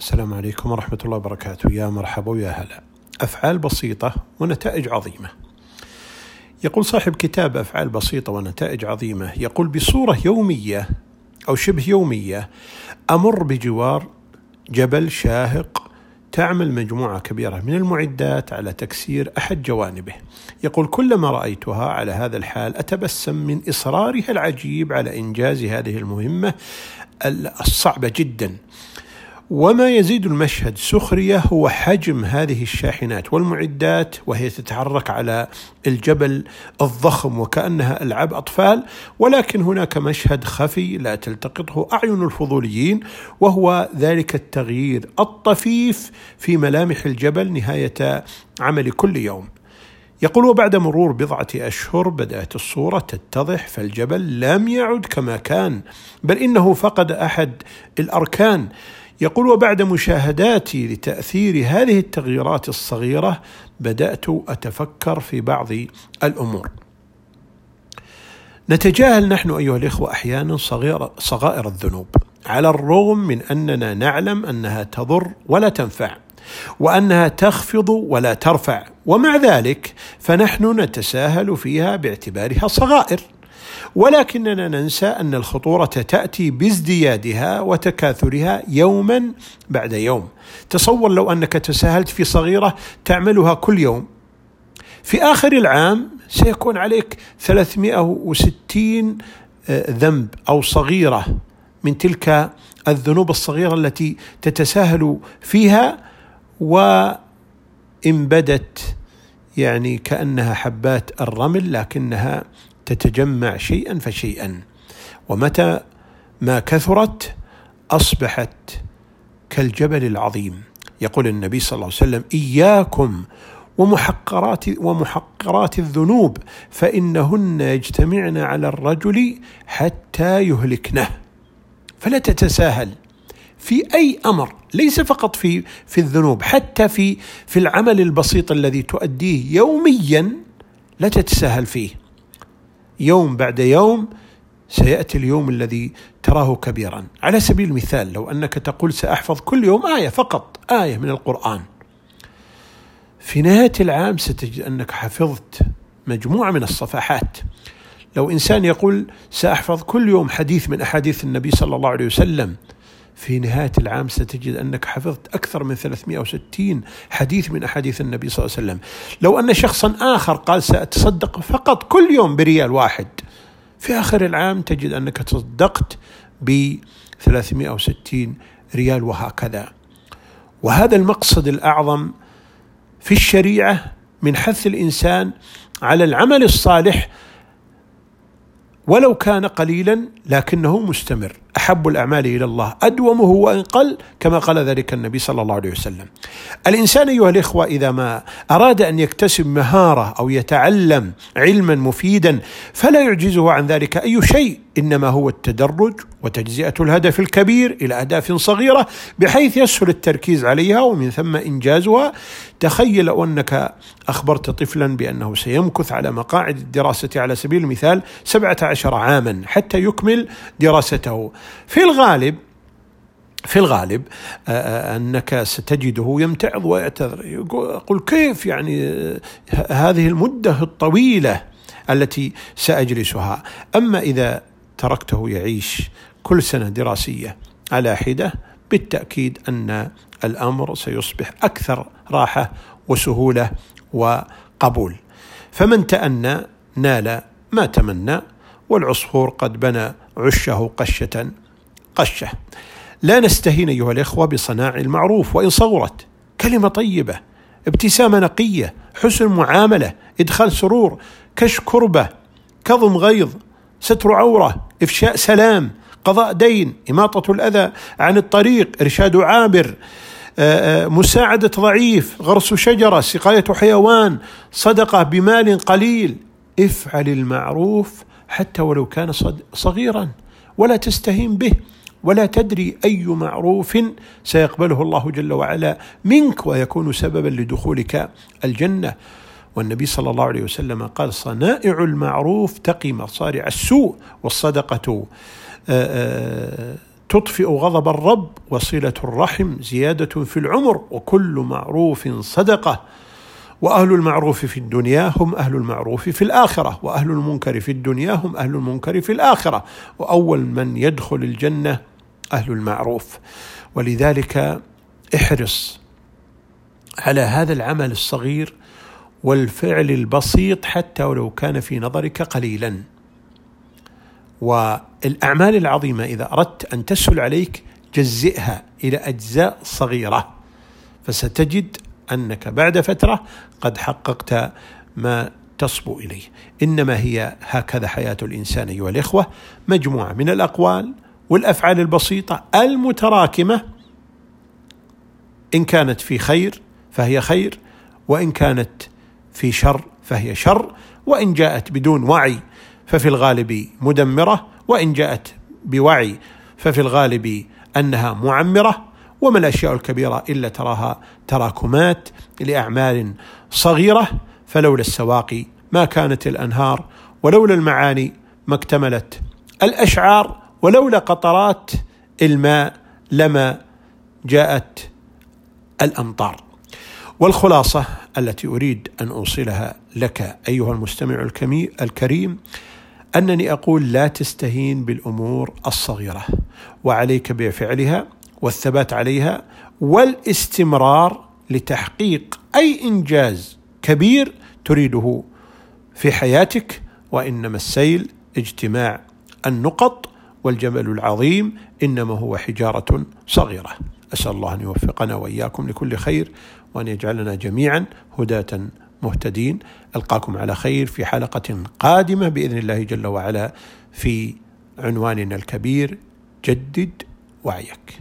السلام عليكم ورحمة الله وبركاته. يا مرحبا ويا هلا. أفعال بسيطة ونتائج عظيمة. يقول صاحب كتاب أفعال بسيطة ونتائج عظيمة. يقول بصورة يومية أو شبه يومية أمر بجوار جبل شاهق تعمل مجموعة كبيرة من المعدات على تكسير أحد جوانبه. يقول كلما رأيتها على هذا الحال أتبسم من إصرارها العجيب على إنجاز هذه المهمة الصعبة جدا. وما يزيد المشهد سخرية هو حجم هذه الشاحنات والمعدات وهي تتحرك على الجبل الضخم وكأنها ألعاب أطفال ولكن هناك مشهد خفي لا تلتقطه أعين الفضوليين وهو ذلك التغيير الطفيف في ملامح الجبل نهاية عمل كل يوم. يقول وبعد مرور بضعة أشهر بدأت الصورة تتضح فالجبل لم يعد كما كان بل إنه فقد أحد الأركان يقول وبعد مشاهداتي لتأثير هذه التغييرات الصغيرة بدأت أتفكر في بعض الأمور. نتجاهل نحن أيها الإخوة أحيانا صغير صغائر الذنوب على الرغم من أننا نعلم أنها تضر ولا تنفع وأنها تخفض ولا ترفع ومع ذلك فنحن نتساهل فيها باعتبارها صغائر. ولكننا ننسى أن الخطورة تأتي بازديادها وتكاثرها يوما بعد يوم. تصور لو أنك تساهلت في صغيرة تعملها كل يوم. في آخر العام سيكون عليك 360 آه، ذنب أو صغيرة من تلك الذنوب الصغيرة التي تتساهل فيها وإن بدت يعني كأنها حبات الرمل لكنها تتجمع شيئا فشيئا. ومتى ما كثرت أصبحت كالجبل العظيم. يقول النبي صلى الله عليه وسلم إياكم ومحقرات ومحقرات الذنوب فإنهن يجتمعن على الرجل حتى يهلكنه. فلا تتساهل. في أي أمر ليس فقط في في الذنوب حتى في في العمل البسيط الذي تؤديه يوميا لا تتساهل فيه. يوم بعد يوم سيأتي اليوم الذي تراه كبيرا. على سبيل المثال لو أنك تقول سأحفظ كل يوم آية فقط آية من القرآن. في نهاية العام ستجد أنك حفظت مجموعة من الصفحات. لو إنسان يقول سأحفظ كل يوم حديث من أحاديث النبي صلى الله عليه وسلم في نهاية العام ستجد أنك حفظت أكثر من 360 حديث من أحاديث النبي صلى الله عليه وسلم. لو أن شخصا آخر قال سأتصدق فقط كل يوم بريال واحد في آخر العام تجد أنك تصدقت ب 360 ريال وهكذا. وهذا المقصد الأعظم في الشريعة من حث الإنسان على العمل الصالح ولو كان قليلا لكنه مستمر أحب الأعمال إلى الله أدومه وان قل كما قال ذلك النبي صلى الله عليه وسلم. الإنسان أيها الإخوة إذا ما أراد أن يكتسب مهارة أو يتعلم علما مفيدا فلا يعجزه عن ذلك أي شيء إنما هو التدرج وتجزئة الهدف الكبير إلى أهداف صغيرة بحيث يسهل التركيز عليها ومن ثم إنجازها. تخيل أنك أخبرت طفلا بأنه سيمكث على مقاعد الدراسة على سبيل المثال 17 عاما حتى يكمل دراسته. في الغالب في الغالب آه، آه، أنك ستجده يمتعض ويعتذر. يقول كيف يعني آه، هذه المدة الطويلة التي سأجلسها؟ أما إذا تركته يعيش كل سنة دراسية. على حدة بالتأكيد أن الأمر سيصبح أكثر راحة وسهولة وقبول. فمن تأنى نال ما تمنى والعصفور قد بنى عشه قشة قشة. لا نستهين أيها الإخوة بصناع المعروف وإن صغرت كلمة طيبة ابتسامة نقية حسن معاملة إدخال سرور كش كربة كظم غيظ ستر عورة إفشاء سلام قضاء دين إماطة الأذى عن الطريق إرشاد عابر آه، آه، مساعدة ضعيف غرس شجرة سقاية حيوان صدقة بمال قليل. افعل المعروف حتى ولو كان صغيرا ولا تستهين به ولا تدري أي معروف سيقبله الله جل وعلا منك ويكون سببا لدخولك الجنة. والنبي صلى الله عليه وسلم قال صنائع المعروف تقي مصارع السوء والصدقة آه، آه، تطفئ غضب الرب وصلة الرحم زيادة في العمر وكل معروف صدقة. وأهل المعروف في الدنيا هم أهل المعروف في الآخرة وأهل المنكر في الدنيا هم أهل المنكر في الآخرة. وأول من يدخل الجنة أهل المعروف. ولذلك احرص على هذا العمل الصغير والفعل البسيط حتى ولو كان في نظرك قليلا. والأعمال العظيمة إذا أردت أن تسهل عليك جزئها إلى أجزاء صغيرة فستجد أنك بعد فترة قد حققت ما تصبو إليه. إنما هي هكذا حياة الإنسان أيها الإخوة مجموعة من الأقوال والأفعال البسيطة المتراكمة. إن كانت في خير فهي خير وإن كانت في شر فهي شر وإن جاءت بدون وعي ففي الغالب مدمرة وإن جاءت بوعي ففي الغالب أنها معمرة. وما الأشياء الكبيرة إلا تراها تراكمات لأعمال صغيرة. فلولا السواقي ما كانت الأنهار ولولا المعاني ما اكتملت الأشعار ولولا قطرات الماء لما جاءت الأمطار. والخلاصة التي أريد أن أوصلها لك أيها المستمع الكريم أنني أقول لا تستهين بالأمور الصغيرة وعليك بفعلها والثبات عليها والاستمرار لتحقيق أي إنجاز كبير تريده في حياتك وإنما السيل اجتماع النقط والجبل العظيم إنما هو حجارة صغيرة. أسأل الله أن يوفقنا وإياكم لكل خير. وأن يجعلنا جميعا هداة مهتدين. ألقاكم على خير في حلقة قادمة بإذن الله جل وعلا في عنواننا الكبير جدد وعيك.